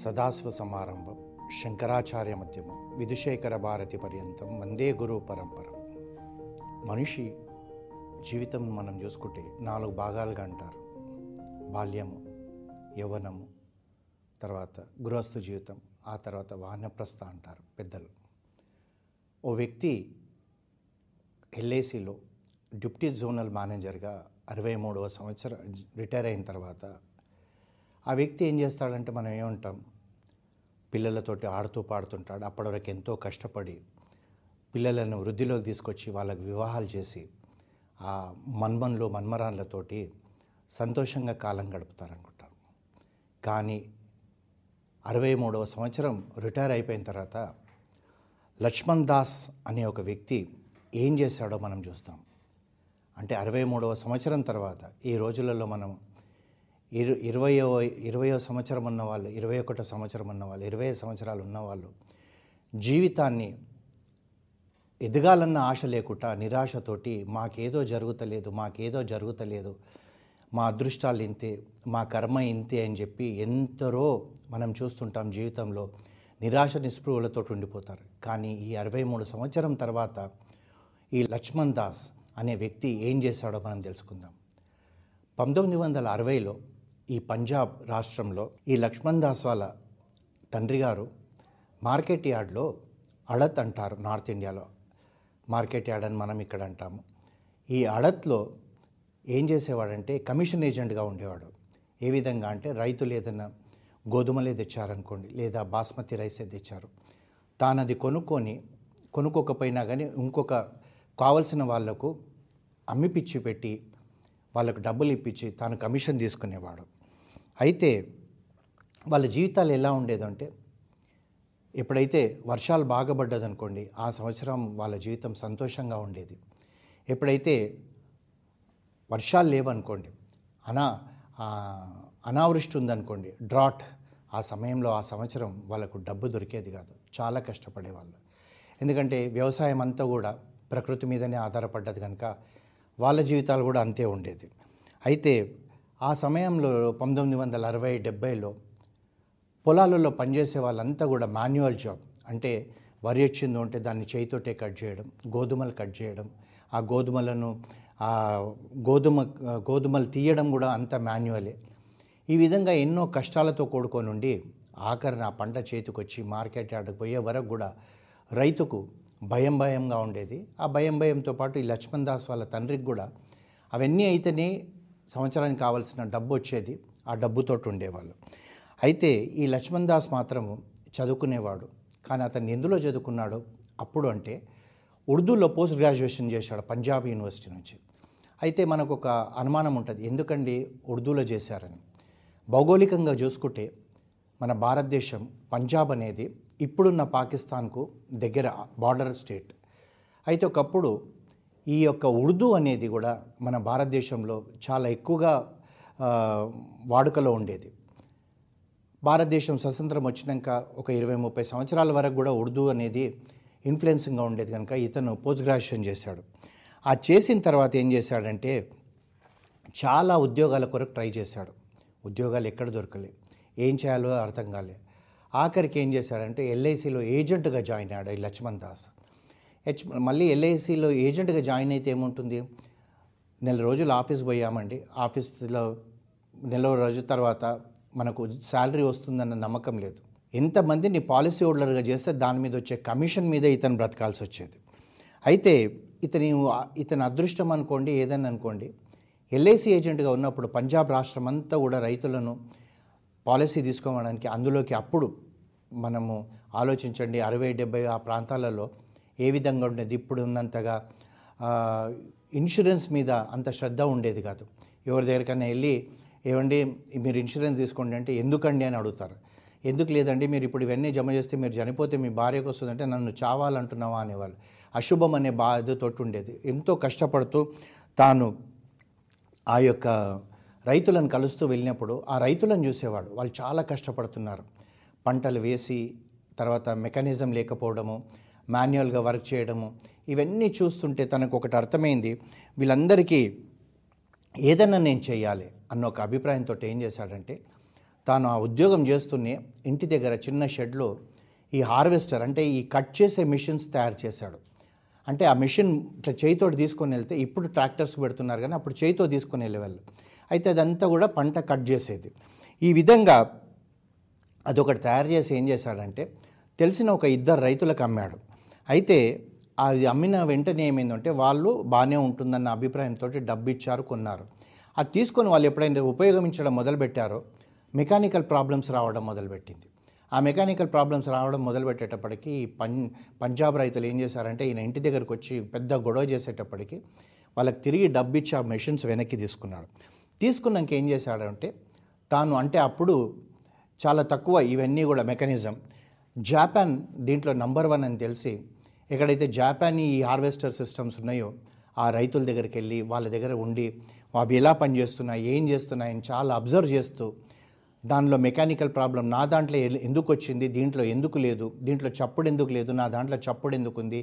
సదాశివ సమారంభం శంకరాచార్య మధ్యమం విధుశేఖర భారతి పర్యంతం వందే గురు పరంపరం. మనిషి జీవితం మనం చూసుకుంటే నాలుగు భాగాలుగా అంటారు. బాల్యము యవ్వనము తర్వాత గృహస్థ జీవితం ఆ తర్వాత వానప్రస్థ అంటారు పెద్దలు. ఓ వ్యక్తి ఎల్ఐసిలో డిప్యూటీ జోనల్ మేనేజర్గా అరవై మూడవ సంవత్సరం రిటైర్ అయిన తర్వాత ఆ వ్యక్తి ఏం చేస్తాడంటే మనం ఏమంటాం? పిల్లలతోటి ఆడుతూ పాడుతుంటాడు. అప్పటివరకు ఎంతో కష్టపడి పిల్లలను వృద్ధిలోకి తీసుకొచ్చి వాళ్ళకి వివాహాలు చేసి ఆ మన్మన్లు మన్మరాన్లతోటి సంతోషంగా కాలం గడుపుతారనుకుంటారు కానీ అరవై మూడవ సంవత్సరం రిటైర్ అయిపోయిన తర్వాత లక్ష్మణ్ దాస్ అనే ఒక వ్యక్తి ఏం చేశాడో మనం చూస్తాం. అంటే అరవై మూడవ సంవత్సరం తర్వాత ఈ రోజులలో మనం ఇరు ఇరవయో ఇరవయో సంవత్సరం ఉన్నవాళ్ళు ఇరవై ఒకటో సంవత్సరం ఉన్నవాళ్ళు ఇరవై సంవత్సరాలు ఉన్నవాళ్ళు జీవితాన్ని ఎదగాలన్న ఆశ లేకుండా నిరాశతోటి మాకేదో జరుగుతలేదు మాకేదో జరుగుతలేదు మా అదృష్టాలు ఇంతే మా కర్మ ఇంతే అని చెప్పి ఎంతరో మనం చూస్తుంటాం జీవితంలో నిరాశ నిస్పృహలతో ఉండిపోతారు. కానీ ఈ అరవై మూడు సంవత్సరం తర్వాత ఈ లక్ష్మణ్ దాస్ అనే వ్యక్తి ఏం చేశాడో మనం తెలుసుకుందాం. పంతొమ్మిది వందల అరవైలో ఈ పంజాబ్ రాష్ట్రంలో ఈ లక్ష్మణ్ దాస్ వాళ్ళ తండ్రి గారు మార్కెట్ యార్డ్లో అడత్ అంటారు నార్త్ ఇండియాలో. మార్కెట్ యార్డ్ అని మనం ఇక్కడ అంటాము. ఈ అడత్లో ఏం చేసేవాడంటే కమిషన్ ఏజెంట్గా ఉండేవాడు. ఏ విధంగా అంటే రైతులు ఏదైనా గోధుమలే తెచ్చారనుకోండి లేదా బాస్మతి రైసే తెచ్చారు. తాను అది కొనుక్కొని కొనుక్కోకపోయినా కానీ ఇంకొక కావలసిన వాళ్ళకు అమ్మిపిచ్చి పెట్టి వాళ్ళకు డబ్బులు ఇప్పించి తాను కమిషన్ తీసుకునేవాడు. అయితే వాళ్ళ జీవితాలు ఎలా ఉండేదంటే ఎప్పుడైతే వర్షాలు బాగా పడ్డదనుకోండి ఆ సంవత్సరం వాళ్ళ జీవితం సంతోషంగా ఉండేది. ఎప్పుడైతే వర్షాలు లేవనుకోండి అనా అనావృష్టి ఉందనుకోండి డ్రాట్ ఆ సమయంలో ఆ సంవత్సరం వాళ్ళకు డబ్బు దొరికేది కాదు. చాలా కష్టపడేవాళ్ళు. ఎందుకంటే వ్యవసాయం అంతా కూడా ప్రకృతి మీదనే ఆధారపడ్డది కనుక వాళ్ళ జీవితాలు కూడా అంతే ఉండేది. అయితే ఆ సమయంలో పంతొమ్మిది వందల అరవై డెబ్బైలో పొలాలలో పనిచేసే వాళ్ళంతా కూడా మాన్యువల్ జాబ్. అంటే వరి వచ్చిందో ఉంటే దాన్ని చేయితోటే కట్ చేయడం గోధుమలు కట్ చేయడం. ఆ గోధుమలను ఆ గోధుమ గోధుమలు తీయడం కూడా అంత మాన్యువలే. ఈ విధంగా ఎన్నో కష్టాలతో కూడుకొని ఉండి ఆఖరిన ఆ పంట చేతికొచ్చి మార్కెట్ ఆడకు పోయే వరకు కూడా రైతుకు భయం భయంగా ఉండేది. ఆ భయం భయంతో పాటు ఈ లక్ష్మణ్ దాస్ వాళ్ళ తండ్రికి కూడా అవన్నీ అయితేనే సంవత్సరానికి కావాల్సిన డబ్బు వచ్చేది ఆ డబ్బుతోటి ఉండేవాళ్ళు. అయితే ఈ లక్ష్మణ్ దాస్ మాత్రము చదువుకునేవాడు. కానీ అతను ఎందులో చదువుకున్నాడు? అప్పుడు అంటే ఉర్దూలో పోస్ట్ గ్రాడ్యుయేషన్ చేశాడు పంజాబ్ యూనివర్సిటీ నుంచి. అయితే మనకు ఒక అనుమానం ఉంటుంది. ఎందుకండి ఉర్దూలో చేశారని? భౌగోళికంగా చూసుకుంటే మన భారతదేశం పంజాబ్ అనేది ఇప్పుడున్న పాకిస్తాన్కు దగ్గర బార్డర్ స్టేట్. అయితే ఒకప్పుడు ఈ యొక్క ఉర్దూ అనేది కూడా మన భారతదేశంలో చాలా ఎక్కువగా వాడుకలో ఉండేది. భారతదేశం స్వతంత్రం వచ్చినాక ఒక ఇరవై ముప్పై సంవత్సరాల వరకు కూడా ఉర్దూ అనేది ఇన్ఫ్లుయెన్సింగ్గా ఉండేది కనుక ఇతను పోస్ట్ గ్రాడ్యుయేషన్ చేశాడు. ఆ చేసిన తర్వాత ఏం చేశాడంటే చాలా ఉద్యోగాల కొరకు ట్రై చేశాడు. ఉద్యోగాలు ఎక్కడ దొరకలే. ఏం చేయాలో అర్థం కాలే. ఆఖరికి ఏం చేశాడంటే ఎల్ఐసిలో ఏజెంట్గా జాయిన్ అయ్యాడు ఈ లక్ష్మణ్ దాస్. హెచ్ మళ్ళీ ఎల్ఐసిలో ఏజెంట్గా జాయిన్ అయితే ఏముంటుంది? నెల రోజులు ఆఫీస్ పోయామండి. ఆఫీస్లో నెల రోజుల తర్వాత మనకు శాలరీ వస్తుందన్న నమ్మకం లేదు. ఎంతమందిని పాలసీ హోల్డర్గా చేస్తే దాని మీద వచ్చే కమిషన్ మీద ఇతను బ్రతకాల్సి వచ్చేది. అయితే ఇతని ఇతని అదృష్టం అనుకోండి ఏదైనా అనుకోండి ఎల్ఐసి ఏజెంట్గా ఉన్నప్పుడు పంజాబ్ రాష్ట్రం అంతా కూడా రైతులను పాలసీ తీసుకోవడానికి అందులోకి అప్పుడు మనము ఆలోచించండి. అరవై డెబ్బై ఆ ప్రాంతాలలో ఏ విధంగా ఉండేది? ఇప్పుడు ఉన్నంతగా ఇన్సూరెన్స్ మీద అంత శ్రద్ధ ఉండేది కాదు. ఎవరి దగ్గరికైనా వెళ్ళి ఏమండి మీరు ఇన్సూరెన్స్ తీసుకోండి అంటే ఎందుకండి అని అడుగుతారు. ఎందుకు లేదండి? మీరు ఇప్పుడు ఇవన్నీ జమ చేస్తే మీరు చనిపోతే మీ భార్యకు వస్తుందంటే నన్ను చావాలంటున్నావా? అనేవాళ్ళు. అశుభం అనే బాధతోటి ఉండేది. ఎంతో కష్టపడుతూ తాను ఆ యొక్క రైతులను కలుస్తూ వెళ్ళినప్పుడు ఆ రైతులను చూసేవాడు. వాళ్ళు చాలా కష్టపడుతున్నారు. పంటలు వేసి తర్వాత మెకానిజం లేకపోవడము మాన్యువల్గా వర్క్ చేయడము ఇవన్నీ చూస్తుంటే తనకు ఒకటి అర్థమైంది వీళ్ళందరికీ ఏదన్నా నేను చేయాలి అన్న ఒక అభిప్రాయంతో ఏం చేశాడంటే తాను ఆ ఉద్యోగం చేస్తూనే ఇంటి దగ్గర చిన్న షెడ్లో ఈ హార్వెస్టర్ అంటే ఈ కట్ చేసే మిషన్స్ తయారు చేశాడు. అంటే ఆ మిషన్ ఇట్లా చేయితోటి తీసుకొని వెళ్తే ఇప్పుడు ట్రాక్టర్స్ పెడుతున్నారు కానీ అప్పుడు చేయితో తీసుకొని వెళ్ళేవాళ్ళు అయితే అదంతా కూడా పంట కట్ చేసేది. ఈ విధంగా అదొకటి తయారు చేసి ఏం చేశాడంటే తెలిసిన ఒక ఇద్దరు రైతులకు అమ్మాడు. అయితే అది అమ్మిన వెంటనే ఏమైందంటే వాళ్ళు బాగానే ఉంటుందన్న అభిప్రాయంతో డబ్బు ఇచ్చారు కొన్నారు. అది తీసుకొని వాళ్ళు ఎప్పుడైనా ఉపయోగించడం మొదలుపెట్టారో మెకానికల్ ప్రాబ్లమ్స్ రావడం మొదలుపెట్టింది. ఆ మెకానికల్ ప్రాబ్లమ్స్ రావడం మొదలుపెట్టేటప్పటికి పం పంజాబ్ రైతులు ఏం చేశారంటే ఈయన ఇంటి దగ్గరకు వచ్చి పెద్ద గొడవ చేసేటప్పటికి వాళ్ళకి తిరిగి డబ్బు ఇచ్చి ఆ మెషిన్స్ వెనక్కి తీసుకున్నాడు. తీసుకున్నాక ఏం చేశాడంటే తాను అంటే అప్పుడు చాలా తక్కువ ఇవన్నీ కూడా మెకానిజం. జాపాన్ దీంట్లో నంబర్ వన్ అని తెలిసి ఎక్కడైతే జాపాన్ ఈ హార్వెస్టర్ సిస్టమ్స్ ఉన్నాయో ఆ రైతుల దగ్గరికి వెళ్ళి వాళ్ళ దగ్గర ఉండి అవి ఎలా పనిచేస్తున్నాయి? ఏం చేస్తున్నాయని చాలా అబ్జర్వ్ చేస్తూ దానిలో మెకానికల్ ప్రాబ్లం నా దాంట్లో ఎందుకు వచ్చింది? దీంట్లో ఎందుకు లేదు? దీంట్లో చప్పుడు ఎందుకు లేదు? నా దాంట్లో చప్పుడు ఎందుకు ఉంది?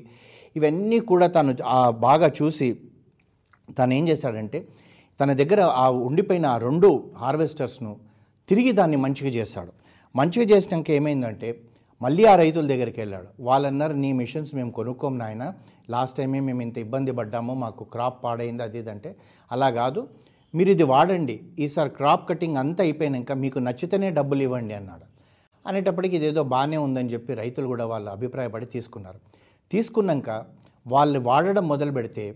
ఇవన్నీ కూడా తను బాగా చూసి తను ఏం చేశాడంటే తన దగ్గర ఆ ఉండిపోయిన ఆ రెండు హార్వెస్టర్స్ను తిరిగి దాన్ని మంచిగా చేశాడు. మంచిగా చేసినాక ఏమైందంటే మళ్ళీ ఆ రైతుల దగ్గరికి వెళ్ళాడు. వాళ్ళన్నారు నీ మిషన్స్ మేము కొనుక్కోం నాయన. లాస్ట్ టైమే మేము ఇంత ఇబ్బంది పడ్డాము మాకు క్రాప్ పాడైంది అది ఇది అంటే. అలా కాదు. మీరు ఇది వాడండి. ఈసారి క్రాప్ కటింగ్ అంతా అయిపోయినాక మీకు నచ్చితేనే డబ్బులు ఇవ్వండి అన్నాడు. అనేటప్పటికి ఇదేదో బాగానే ఉందని చెప్పి రైతులు కూడా వాళ్ళు అభిప్రాయపడి తీసుకున్నారు. తీసుకున్నాక వాళ్ళు వాడడం మొదలు పెడితే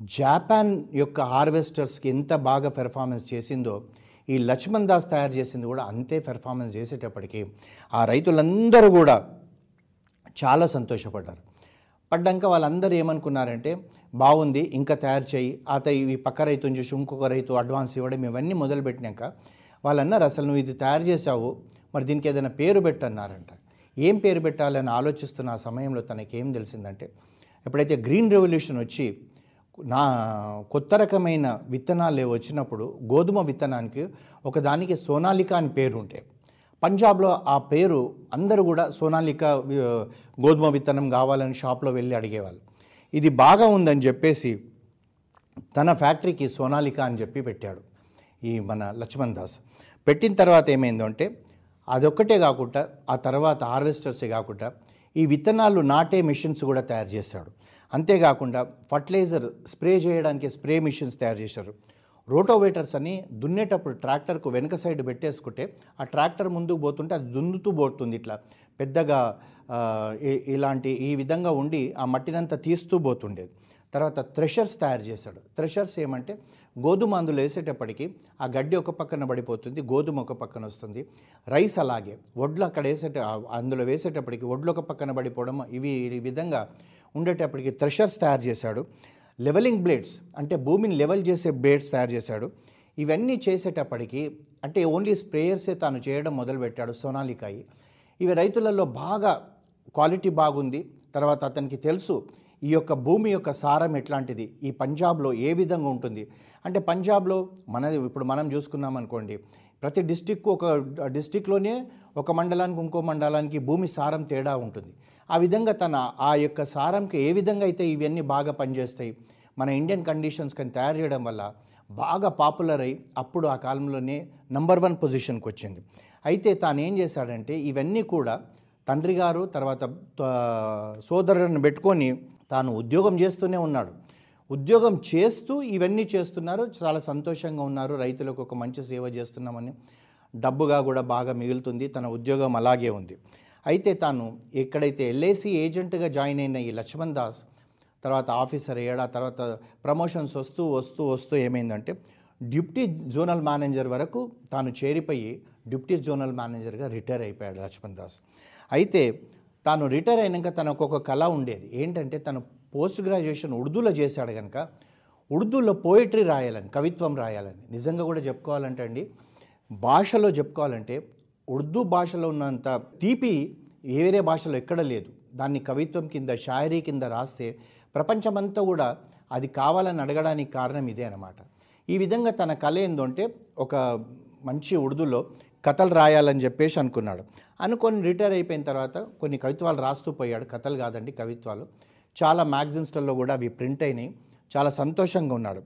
జాపాన్ యొక్క హార్వెస్టర్స్కి ఎంత బాగా పెర్ఫార్మెన్స్ చేసిందో ఈ లక్ష్మణ్ దాస్ తయారు చేసింది కూడా అంతే పెర్ఫార్మెన్స్ చేసేటప్పటికీ ఆ రైతులందరూ కూడా చాలా సంతోషపడ్డారు. పడ్డాక వాళ్ళందరూ ఏమనుకున్నారంటే బాగుంది ఇంకా తయారు చేయి. ఆత ఈ పక్క రైతుని చూసి ఇంకొక రైతు అడ్వాన్స్ ఇవ్వడం ఇవన్నీ మొదలుపెట్టినాక వాళ్ళు అన్నారు అసలు నువ్వు ఇది తయారు చేసావు మరి దీనికి ఏదైనా పేరు పెట్టన్నారంట. ఏం పేరు పెట్టాలని ఆలోచిస్తున్న ఆ సమయంలో తనకి ఏం తెలిసిందంటే ఎప్పుడైతే గ్రీన్ రెవల్యూషన్ వచ్చి నా కొత్త రకమైన విత్తనాలు వచ్చినప్పుడు గోధుమ విత్తనానికి ఒకదానికి సోనాలిక అని పేరు ఉంటే పంజాబ్లో ఆ పేరు అందరూ కూడా సోనాలిక గోధుమ విత్తనం కావాలని షాప్లో వెళ్ళి అడిగేవాళ్ళు. ఇది బాగా ఉందని చెప్పేసి తన ఫ్యాక్టరీకి సోనాలిక అని చెప్పి పెట్టాడు ఈ మన లక్ష్మణ్ దాస్. పెట్టిన తర్వాత ఏమైందంటే అదొక్కటే కాకుండా ఆ తర్వాత హార్వెస్టర్సే కాకుండా ఈ విత్తనాలు నాటే మిషన్స్ కూడా తయారు చేశాడు. అంతేకాకుండా ఫర్టిలైజర్ స్ప్రే చేయడానికి స్ప్రే మిషన్స్ తయారు చేశారు. రోటోవేటర్స్ అని దున్నేటప్పుడు ట్రాక్టర్కు వెనక సైడ్ పెట్టేసుకుంటే ఆ ట్రాక్టర్ ముందుకు పోతుంటే అది దున్నుతూ పోతుంది ఇట్లా. పెద్దగా ఇలాంటి ఈ విధంగా ఉండి ఆ మట్టినంతా తీస్తూ పోతుండేది తర్వాత థ్రెషర్స్ తయారు చేశాడు. థ్రెషర్స్ ఏమంటే గోధుమ అందులో వేసేటప్పటికి ఆ గడ్డి ఒక పక్కన పడిపోతుంది గోధుమ ఒక పక్కన వస్తుంది. రైస్ అలాగే వడ్లు అక్కడ వేసేట అందులో వేసేటప్పటికి వడ్లు ఒక పక్కన పడిపోవడం ఇవి ఈ విధంగా ఉండేటప్పటికి థ్రెషర్స్ తయారు చేశాడు. లెవెలింగ్ బ్లేడ్స్ అంటే భూమిని లెవెల్ చేసే బ్లేడ్స్ తయారు చేశాడు. ఇవన్నీ చేసేటప్పటికి అంటే ఓన్లీ స్ప్రేయర్సే తాను చేయడం మొదలుపెట్టాడు సోనాలికాయి. ఇవి రైతులలో బాగా క్వాలిటీ బాగుంది. తర్వాత అతనికి తెలుసు ఈ యొక్క భూమి యొక్క సారం ఎట్లాంటిది ఈ పంజాబ్లో ఏ విధంగా ఉంటుంది. అంటే పంజాబ్లో మన ఇప్పుడు మనం చూసుకున్నాం అనుకోండి ప్రతి డిస్టిక్ ఒక డిస్టిక్లోనే ఒక మండలానికి ఇంకో మండలానికి భూమి సారం తేడా ఉంటుంది. ఆ విధంగా తన ఆ యొక్క సారంకి ఏ విధంగా అయితే ఇవన్నీ బాగా పనిచేస్తాయి మన ఇండియన్ కండిషన్స్ కానీ తయారు చేయడం వల్ల బాగా పాపులర్ అయి అప్పుడు ఆ కాలంలోనే నంబర్ వన్ పొజిషన్కి వచ్చింది. అయితే తాను ఏం చేశాడంటే ఇవన్నీ కూడా తండ్రి గారు తర్వాత సోదరులను పెట్టుకొని తాను ఉద్యోగం చేస్తూనే ఉన్నాడు. ఉద్యోగం చేస్తూ ఇవన్నీ చేస్తున్నారు. చాలా సంతోషంగా ఉన్నారు. రైతులకు ఒక మంచి సేవ చేస్తున్నామని డబ్బుగా కూడా బాగా మిగులుతుంది. తన ఉద్యోగం అలాగే ఉంది. అయితే తాను ఎక్కడైతే ఎల్ఐసి ఏజెంట్గా జాయిన్ అయిన ఈ లక్ష్మణ్ దాస్ తర్వాత ఆఫీసర్ అయ్యాడు ఆ తర్వాత ప్రమోషన్స్ వస్తూ వస్తూ వస్తూ ఏమైందంటే డిప్టీ జోనల్ మేనేజర్ వరకు తాను చేరిపోయి డిప్టీ జోనల్ మేనేజర్గా రిటైర్ అయిపోయాడు లక్ష్మణ్ దాస్. అయితే తాను రిటైర్ అయినాక తనకు ఒక కళ ఉండేది. ఏంటంటే తను పోస్ట్ గ్రాడ్యుయేషన్ ఉర్దూలో చేశాడు కనుక ఉర్దూలో పోయిటరీ రాయాలని కవిత్వం రాయాలని. నిజంగా కూడా చెప్పుకోవాలంటే అండి భాషలో చెప్పుకోవాలంటే ఉర్దూ భాషలో ఉన్నంత తీపి ఏ వేరే భాషలో ఎక్కడ లేదు. దాన్ని కవిత్వం కింద షాయరీ కింద రాస్తే ప్రపంచమంతా కూడా అది కావాలని అడగడానికి కారణం ఇదే అన్నమాట. ఈ విధంగా తన కళ ఏందంటే ఒక మంచి ఉర్దూలో కథలు రాయాలని చెప్పేసి అనుకున్నాడు. అనుకొని రిటైర్ అయిపోయిన తర్వాత కొన్ని కవిత్వాలు రాస్తూ పోయాడు. కథలు కాదండి కవిత్వాలు. చాలా మ్యాగజైన్స్లలో కూడా అవి ప్రింట్ అయినాయి. చాలా సంతోషంగా ఉన్నాడు.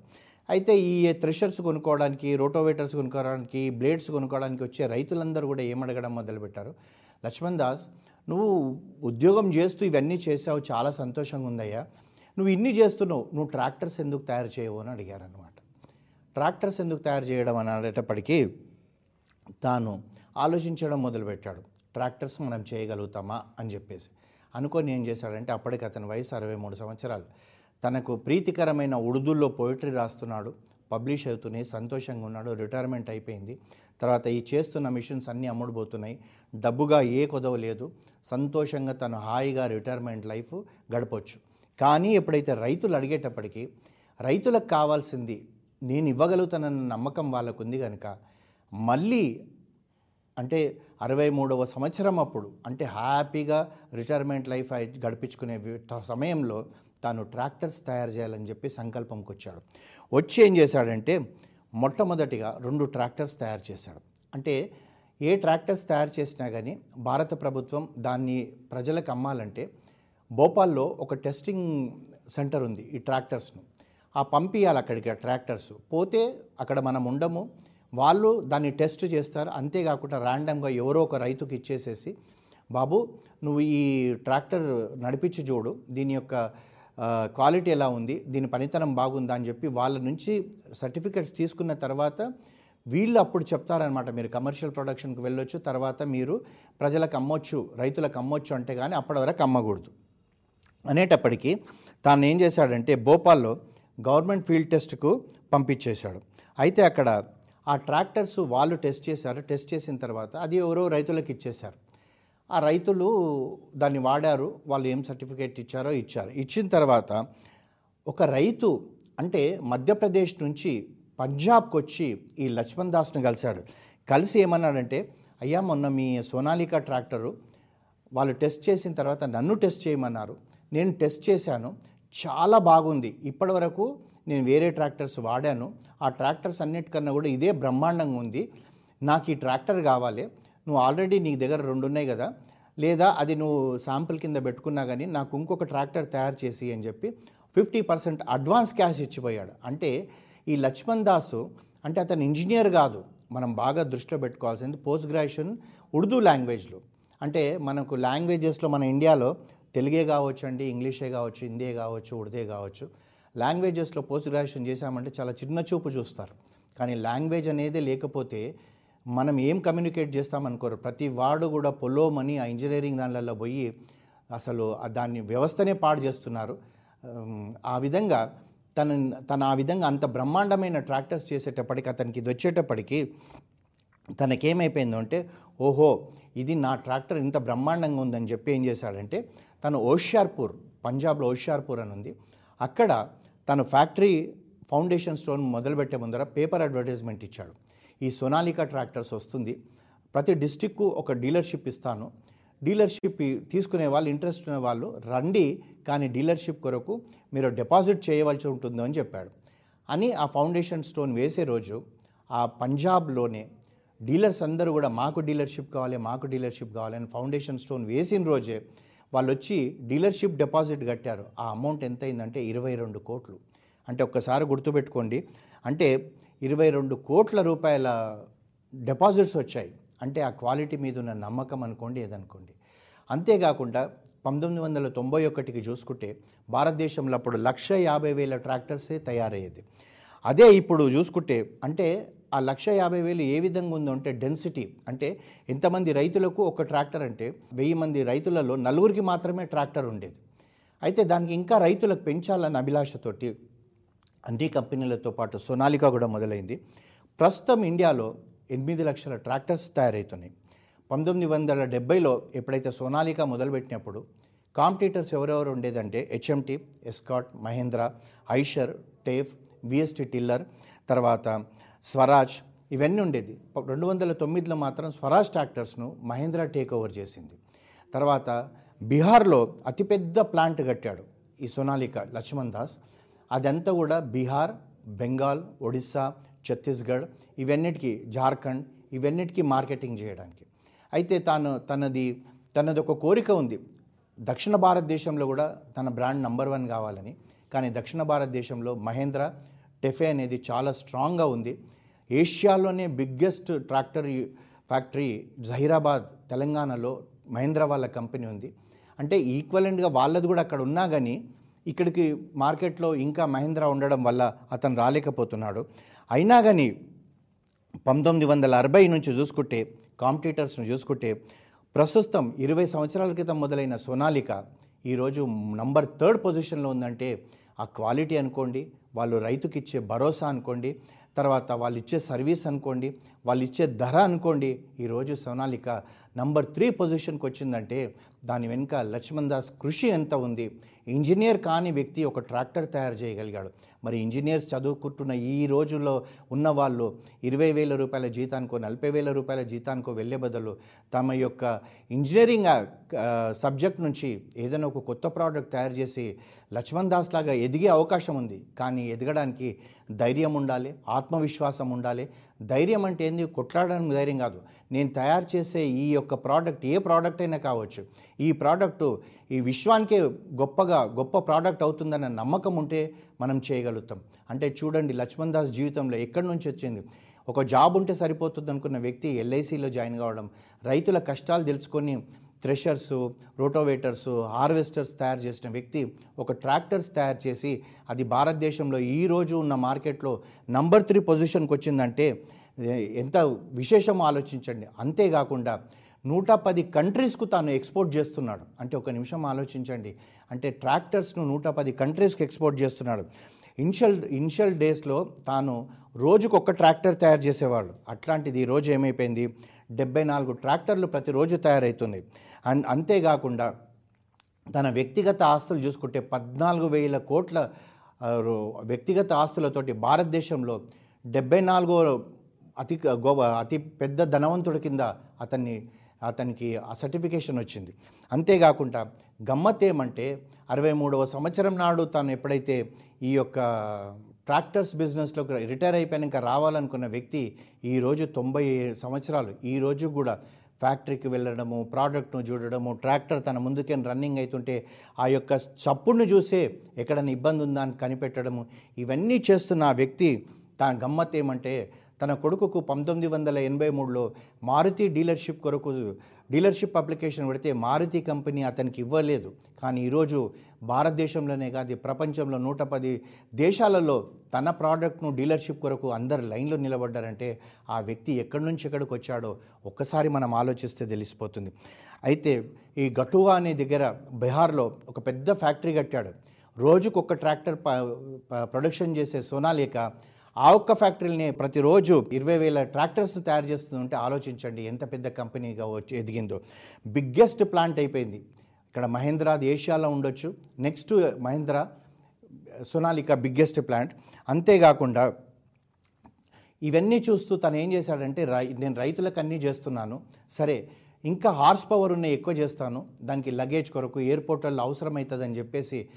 అయితే ఈ థ్రెషర్స్ కొనుక్కోవడానికి రోటోవేటర్స్ కొనుక్కోవడానికి బ్లేడ్స్ కొనుక్కోవడానికి వచ్చే రైతులందరూ కూడా ఏమడగడం మొదలుపెట్టారు? లక్ష్మణ్ దాస్ నువ్వు ఉద్యోగం చేస్తూ ఇవన్నీ చేసావు చాలా సంతోషంగా ఉందయ్యా. నువ్వు ఇన్ని చేస్తున్నావు నువ్వు ట్రాక్టర్స్ ఎందుకు తయారు చేయవు అని అడిగారనమాట ట్రాక్టర్స్ ఎందుకు తయారు చేయడం అని అనేటప్పటికీ తాను ఆలోచించడం మొదలుపెట్టాడు. ట్రాక్టర్స్ మనం చేయగలుగుతామా అని చెప్పేసి. అనుకొని ఏం చేశాడంటే అప్పటికి అతని వయసు అరవై మూడు సంవత్సరాలు. తనకు ప్రీతికరమైన ఉర్దూలో పోయిటరీ రాస్తున్నాడు పబ్లిష్ అవుతున్నాయి సంతోషంగా ఉన్నాడు రిటైర్మెంట్ అయిపోయింది. తర్వాత ఈ చేస్తున్న మిషన్స్ అన్నీ అమ్ముడుపోతున్నాయి. డబ్బుగా ఏ కొదవ లేదు. సంతోషంగా తను హాయిగా రిటైర్మెంట్ లైఫ్ గడపొచ్చు. కానీ ఎప్పుడైతే రైతులు అడిగేటప్పటికీ రైతులకు కావాల్సింది నేను ఇవ్వగలుగుతానన్న నమ్మకం వాళ్ళకు ఉంది కనుక మళ్ళీ అంటే అరవై మూడవ సంవత్సరం అప్పుడు అంటే హ్యాపీగా రిటైర్మెంట్ లైఫ్ అయి గడిపించుకునే సమయంలో తాను ట్రాక్టర్స్ తయారు చేయాలని చెప్పి సంకల్పంకి వచ్చాడు. వచ్చి ఏం చేశాడంటే మొట్టమొదటిగా రెండు ట్రాక్టర్స్ తయారు చేశాడు. అంటే ఏ ట్రాక్టర్స్ తయారు చేసినా కానీ భారత ప్రభుత్వం దాన్ని ప్రజలకు అమ్మాలంటే భోపాల్లో ఒక టెస్టింగ్ సెంటర్ ఉంది ఈ ట్రాక్టర్స్ను. ఆ పంపించాలి అక్కడికి ఆ ట్రాక్టర్స్. పోతే అక్కడ మనం ఉండము. వాళ్ళు దాన్ని టెస్ట్ చేస్తారు. అంతేకాకుండా ర్యాండమ్గా ఎవరో ఒక రైతుకి ఇచ్చేసేసి బాబు నువ్వు ఈ ట్రాక్టర్ నడిపించి చూడు. దీని యొక్క క్వాలిటీ ఎలా ఉంది దీని పనితనం బాగుందా అని చెప్పి వాళ్ళ నుంచి సర్టిఫికెట్స్ తీసుకున్న తర్వాత వీళ్ళు అప్పుడు చెప్తారనమాట మీరు కమర్షియల్ ప్రొడక్షన్కి వెళ్ళొచ్చు తర్వాత మీరు ప్రజలకు అమ్మొచ్చు రైతులకు అమ్మొచ్చు అంటే కానీ అప్పటి వరకు అమ్మకూడదు. అనేటప్పటికీ తాను ఏం చేశాడంటే భోపాల్లో గవర్నమెంట్ ఫీల్డ్ టెస్ట్కు పంపించేశాడు. అయితే అక్కడ ఆ ట్రాక్టర్స్ వాళ్ళు టెస్ట్ చేశారు టెస్ట్ చేసిన తర్వాత అది ఎవరో రైతులకు ఇచ్చేశారు. ఆ రైతులు దాన్ని వాడారు వాళ్ళు ఏం సర్టిఫికేట్ ఇచ్చారో ఇచ్చారు. ఇచ్చిన తర్వాత ఒక రైతు అంటే మధ్యప్రదేశ్ నుంచి పంజాబ్కి వచ్చి ఈ లక్ష్మణ్ దాస్ను కలిశాడు. కలిసి ఏమన్నాడంటే అయ్యా మొన్న మీ సోనాలికా ట్రాక్టరు వాళ్ళు టెస్ట్ చేసిన తర్వాత నన్ను టెస్ట్ చేయమన్నారు. నేను టెస్ట్ చేశాను. చాలా బాగుంది. ఇప్పటివరకు నేను వేరే ట్రాక్టర్స్ వాడాను. ఆ ట్రాక్టర్స్ అన్నిటికన్నా కూడా ఇదే బ్రహ్మాండంగా ఉంది. నాకు ఈ ట్రాక్టర్ కావాలి. నువ్వు ఆల్రెడీ నీ దగ్గర రెండు ఉన్నాయి కదా. లేదా అది నువ్వు శాంపుల్ కింద పెట్టుకున్నా కానీ నాకు ఇంకొక ట్రాక్టర్ తయారు చేసి అని చెప్పి ఫిఫ్టీ పర్సెంట్ అడ్వాన్స్ క్యాష్ ఇచ్చిపోయాడు. అంటే ఈ లక్ష్మణ్ దాసు అంటే అతను ఇంజనీర్ కాదు. మనం బాగా దృష్టిలో పెట్టుకోవాల్సింది పోస్ట్ గ్రాడ్యుయేషన్ ఉర్దూ లాంగ్వేజ్లో అంటే మనకు లాంగ్వేజెస్లో మన ఇండియాలో తెలుగే కావచ్చు అండి ఇంగ్లీషే కావచ్చు హిందీ కావచ్చు ఉర్దే కావచ్చు. లాంగ్వేజెస్లో పోస్ట్ గ్రాడ్యుయేషన్ చేశామంటే చాలా చిన్న చూపు చూస్తారు. కానీ లాంగ్వేజ్ అనేది లేకపోతే మనం ఏం కమ్యూనికేట్ చేస్తామనుకోరు ప్రతి వాడు కూడా పొలోమని ఆ ఇంజనీరింగ్ దానిలలో పోయి అసలు దాన్ని వ్యవస్థనే పాడు చేస్తున్నారు. ఆ విధంగా తన తన ఆ విధంగా అంత బ్రహ్మాండమైన ట్రాక్టర్స్ చేసేటప్పటికి అతనికి ఇది వచ్చేటప్పటికి తనకేమైపోయిందో అంటే ఓహో ఇది నా ట్రాక్టర్ ఇంత బ్రహ్మాండంగా ఉందని చెప్పి ఏం చేశాడంటే తను ఓషియార్పూర్ పంజాబ్లో ఓషియార్పూర్ అని ఉంది. అక్కడ తను ఫ్యాక్టరీ ఫౌండేషన్ స్టోన్ మొదలుపెట్టే ముందర పేపర్ అడ్వర్టైజ్మెంట్ ఇచ్చాడు. ఈ సోనాలికా ట్రాక్టర్స్ వస్తుంది. ప్రతి డిస్టిక్కు ఒక డీలర్షిప్ ఇస్తాను. డీలర్షిప్ తీసుకునే వాళ్ళు ఇంట్రెస్ట్ ఉన్న వాళ్ళు రండి కానీ డీలర్షిప్ కొరకు మీరు డిపాజిట్ చేయవలసి ఉంటుంది అని చెప్పాడు. అని ఆ ఫౌండేషన్ స్టోన్ వేసే రోజు ఆ పంజాబ్లోనే డీలర్స్ అందరూ కూడా మాకు డీలర్షిప్ కావాలి మాకు డీలర్షిప్ కావాలి అని ఫౌండేషన్ స్టోన్ వేసిన రోజే వాళ్ళు వచ్చి డీలర్షిప్ డిపాజిట్ కట్టారు. ఆ అమౌంట్ ఎంత అయిందంటే ఇరవై రెండు కోట్లు. అంటే ఒక్కసారి గుర్తుపెట్టుకోండి. అంటే ఇరవై రెండు కోట్ల రూపాయల డిపాజిట్స్ వచ్చాయి. అంటే ఆ క్వాలిటీ మీద ఉన్న నమ్మకం అనుకోండి ఏదనుకోండి. అంతేకాకుండా పంతొమ్మిది వందల తొంభై ఒకటికి చూసుకుంటే భారతదేశంలో అప్పుడు లక్ష యాభై వేల ట్రాక్టర్సే తయారయ్యేది. అదే ఇప్పుడు చూసుకుంటే అంటే ఆ లక్ష యాభై వేలు ఏ విధంగా ఉందో అంటే డెన్సిటీ. అంటే ఎంతమంది రైతులకు ఒక ట్రాక్టర్ అంటే వెయ్యి మంది రైతులలో నలుగురికి మాత్రమే ట్రాక్టర్ ఉండేది. అయితే దానికి ఇంకా రైతులకు పెంచాలన్న అభిలాషతోటి అన్ని కంపెనీలతో పాటు సోనాలికా కూడా మొదలైంది. ప్రస్తుతం ఇండియాలో ఎనిమిది లక్షల ట్రాక్టర్స్ తయారవుతున్నాయి పంతొమ్మిది వందల డెబ్బైలో ఎప్పుడైతే సోనాలికా మొదలుపెట్టినప్పుడు కాంపిటీటర్స్ ఎవరెవరు ఉండేదంటే HMT Escort Mahindra Eicher TAFE VST Tiller తర్వాత స్వరాజ్ ఇవన్నీ ఉండేది. రెండు వందల తొమ్మిదిలో మాత్రం స్వరాజ్ ట్రాక్టర్స్ను మహేంద్ర టేక్ ఓవర్ చేసింది. తర్వాత బీహార్లో అతిపెద్ద ప్లాంట్ కట్టాడు ఈ సోనాలికా లక్ష్మణ్ దాస్. అదంతా కూడా బీహార్ బెంగాల్ ఒడిస్సా ఛత్తీస్గఢ్ ఇవన్నిటికీ జార్ఖండ్ ఇవన్నిటికీ మార్కెటింగ్ చేయడానికి. అయితే తాను తనది తనది ఒక కోరిక ఉంది. దక్షిణ భారతదేశంలో కూడా తన బ్రాండ్ నంబర్ వన్ కావాలని. కానీ దక్షిణ భారతదేశంలో మహేంద్ర టెఫే అనేది చాలా స్ట్రాంగ్గా ఉంది. ఏషియాలోనే బిగ్గెస్ట్ ట్రాక్టర్ ఫ్యాక్టరీ జహీరాబాద్ తెలంగాణలో మహేంద్ర వాళ్ళ కంపెనీ ఉంది. అంటే ఈక్వలెంట్గా వాళ్ళది కూడా అక్కడ ఉన్నా కానీ ఇక్కడికి మార్కెట్లో ఇంకా మహేంద్ర ఉండడం వల్ల అతను రాలేకపోతున్నాడు. అయినా కానీ పంతొమ్మిది వందల అరవై నుంచి చూసుకుంటే కాంపిటీటర్స్ను చూసుకుంటే ప్రస్తుతం ఇరవై సంవత్సరాల క్రితం మొదలైన సోనాలిక ఈరోజు నంబర్ థర్డ్ పొజిషన్లో ఉందంటే ఆ క్వాలిటీ అనుకోండి వాళ్ళు రైతుకి ఇచ్చే భరోసా అనుకోండి తర్వాత వాళ్ళు ఇచ్చే సర్వీస్ అనుకోండి వాళ్ళు ఇచ్చే ధర అనుకోండి ఈరోజు సోనాలిక నంబర్ త్రీ పొజిషన్కి వచ్చిందంటే దాని వెనుక లక్ష్మణ్ దాస్ కృషి ఎంత ఉంది ఇంజనీర్ కాని వ్యక్తి ఒక ట్రాక్టర్ తయారు చేయగలిగాడు. మరి ఇంజనీర్స్ చదువుకుంటున్న ఈ రోజుల్లో ఉన్న వాళ్ళు ఇరవై వేల రూపాయల జీతానికో నలభై వేల రూపాయల జీతానికో వెళ్ళే బదులు తమ యొక్క ఇంజనీరింగ్ సబ్జెక్ట్ నుంచి ఏదైనా ఒక కొత్త ప్రోడక్ట్ తయారు చేసి లక్ష్మణ్ దాస్ లాగా ఎదిగే అవకాశం ఉంది. కానీ ఎదగడానికి ధైర్యం ఉండాలి ఆత్మవిశ్వాసం ఉండాలి. ధైర్యం అంటే ఏంది? కొట్లాడడానికి ధైర్యం కాదు. నేను తయారు చేసే ఈ యొక్క ప్రోడక్ట్ ఏ ప్రోడక్ట్ అయినా కావచ్చు. ఈ ప్రోడక్టు ఈ విశ్వానికే గొప్పగా గొప్ప ప్రోడక్ట్ అవుతుందన్న నమ్మకం ఉంటే మనం చేయగలుగుతాం. అంటే చూడండి లక్ష్మణ్ దాస్ జీవితంలో ఎక్కడి నుంచి వచ్చింది? ఒక జాబ్ ఉంటే సరిపోతుంది అనుకున్న వ్యక్తి ఎల్ఐసిలో జాయిన్ కావడం రైతుల కష్టాలు తెలుసుకొని థ్రెషర్స్ రోటోవేటర్స్ హార్వెస్టర్స్ తయారు చేసిన వ్యక్తి ఒక ట్రాక్టర్స్ తయారు చేసి అది భారతదేశంలో ఈ రోజు ఉన్న మార్కెట్లో నంబర్ త్రీ పొజిషన్కి వచ్చిందంటే ఎంత విశేషమో ఆలోచించండి. అంతేకాకుండా నూట పది కంట్రీస్కు తాను ఎక్స్పోర్ట్ చేస్తున్నాడు. అంటే ఒక నిమిషం ఆలోచించండి. అంటే ట్రాక్టర్స్ను నూట పది కంట్రీస్కి ఎక్స్పోర్ట్ చేస్తున్నాడు. ఇనిషియల్ ఇనిషియల్ డేస్లో తాను రోజుకు ఒక్క ట్రాక్టర్ తయారు చేసేవాడు అట్లాంటిది ఈ రోజు ఏమైపోయింది? డెబ్బై నాలుగు ట్రాక్టర్లు ప్రతిరోజు తయారవుతున్నాయి అండ్ అంతేకాకుండా తన వ్యక్తిగత ఆస్తులు చూసుకుంటే పద్నాలుగు వేల కోట్ల రో- వ్యక్తిగత ఆస్తులతోటి భారతదేశంలో డెబ్బై నాలుగో అతి గొప్ప అతి పెద్ద ధనవంతుడి కింద అతన్ని అతనికి ఆ సర్టిఫికేషన్ వచ్చింది. అంతేకాకుండా గమ్మత్ ఏమంటే అరవై మూడవ సంవత్సరం నాడు తాను ఎప్పుడైతే ఈ యొక్క ట్రాక్టర్స్ బిజినెస్లోకి రిటైర్ అయిపోయాక రావాలనుకున్న వ్యక్తి ఈరోజు తొంభై సంవత్సరాలు. ఈ రోజు కూడా ఫ్యాక్టరీకి వెళ్ళడము ప్రోడక్ట్ను చూడడము ట్రాక్టర్ తన ముందుకే రన్నింగ్ అవుతుంటే ఆ యొక్క చప్పుడును చూసే ఎక్కడైనా ఇబ్బంది ఉందా అని కనిపెట్టడము ఇవన్నీ చేస్తున్న ఆ వ్యక్తి తన గమ్మత్ ఏమంటే తన కొడుకుకు పంతొమ్మిది వందల ఎనభై మూడులో మారుతి డీలర్షిప్ కొరకు డీలర్షిప్ అప్లికేషన్ పెడితే మారుతి కంపెనీ అతనికి ఇవ్వలేదు. కానీ ఈరోజు భారతదేశంలోనే కాదు ప్రపంచంలో నూట పది దేశాలలో తన ప్రోడక్ట్ను డీలర్షిప్ కొరకు అందరు లైన్లో నిలబడ్డారంటే ఆ వ్యక్తి ఎక్కడి నుంచి ఎక్కడికి వచ్చాడో ఒక్కసారి మనం ఆలోచిస్తే తెలిసిపోతుంది. అయితే ఈ గటువా అనే దగ్గర బీహార్లో ఒక పెద్ద ఫ్యాక్టరీ కట్టాడు. రోజుకు ఒక ట్రాక్టర్ ప- ప్రొడక్షన్ చేసే సోనాలిక ఆ ఒక్క ఫ్యాక్టరీని ప్రతిరోజు ఇరవై వేల ట్రాక్టర్స్ తయారు చేస్తుందంటే ఆలోచించండి ఎంత పెద్ద కంపెనీగా వచ్చి ఎదిగిందో. బిగ్గెస్ట్ ప్లాంట్ అయిపోయింది. ఇక్కడ మహేంద్రాది ఏషియాలో ఉండొచ్చు. Next Mahindra Sonalika biggest plant. అంతేకాకుండా ఇవన్నీ చూస్తూ తను ఏం చేశాడంటే రై నేను రైతులకు అన్నీ చేస్తున్నాను. సరే ఇంకా హార్స్ పవర్ ఉన్న ఎక్కువ చేస్తాను. దానికి లగేజ్ కొరకు ఎయిర్పోర్ట్లలో అవసరమవుతుందని చెప్పేసి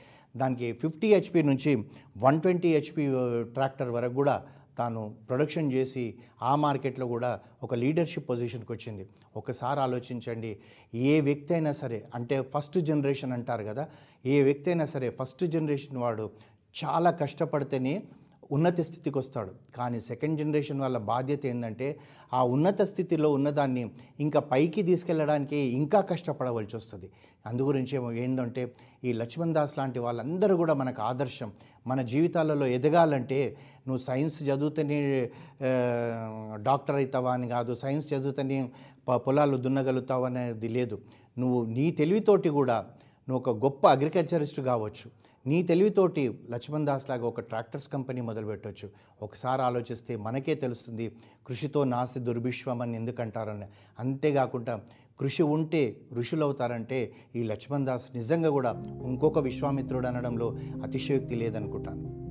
దానికి ఫిఫ్టీ హెచ్పి నుంచి వన్ ట్వంటీ హెచ్పి ట్రాక్టర్ వరకు కూడా తాను ప్రొడక్షన్ చేసి ఆ మార్కెట్లో కూడా ఒక లీడర్షిప్ పొజిషన్కి వచ్చింది. ఒకసారి ఆలోచించండి ఏ వ్యక్తి అయినా సరే అంటే ఫస్ట్ జనరేషన్ అంటారు కదా ఏ వ్యక్తి అయినా సరే ఫస్ట్ జనరేషన్ వాడు చాలా కష్టపడితేనే ఉన్నత స్థితికి వస్తాడు. కానీ సెకండ్ జనరేషన్ వాళ్ళ బాధ్యత ఏంటంటే ఆ ఉన్నత స్థితిలో ఉన్నదాన్ని ఇంకా పైకి తీసుకెళ్ళడానికి ఇంకా కష్టపడవలసి వస్తుంది. అందుగురించి ఏమో ఏంటంటే ఈ లక్ష్మణ్ దాస్ లాంటి వాళ్ళందరూ కూడా మనకు ఆదర్శం. మన జీవితాలలో ఎదగాలంటే నువ్వు సైన్స్ చదువుతూనే డాక్టర్ అవుతావా అని కాదు సైన్స్ చదువుతూనే పొలాలు దున్నగలుగుతావు అనేది లేదు. నువ్వు నీ తెలివితోటి కూడా నువ్వు ఒక గొప్ప అగ్రికల్చరిస్ట్ కావచ్చు. నీ తెలివితోటి లక్ష్మణ్ దాస్ లాగా ఒక ట్రాక్టర్స్ కంపెనీ మొదలుపెట్టవచ్చు ఒకసారి ఆలోచిస్తే మనకే తెలుస్తుంది కృషితో నాసి దుర్భిశ్వం అని ఎందుకంటారని. అంతేకాకుండా కృషి ఉంటే ఋషులు అవుతారంటే ఈ లక్ష్మణ్ దాస్ నిజంగా కూడా ఇంకొక విశ్వామిత్రుడు అనడంలో అతిశయోక్తి లేదనుకుంటాను.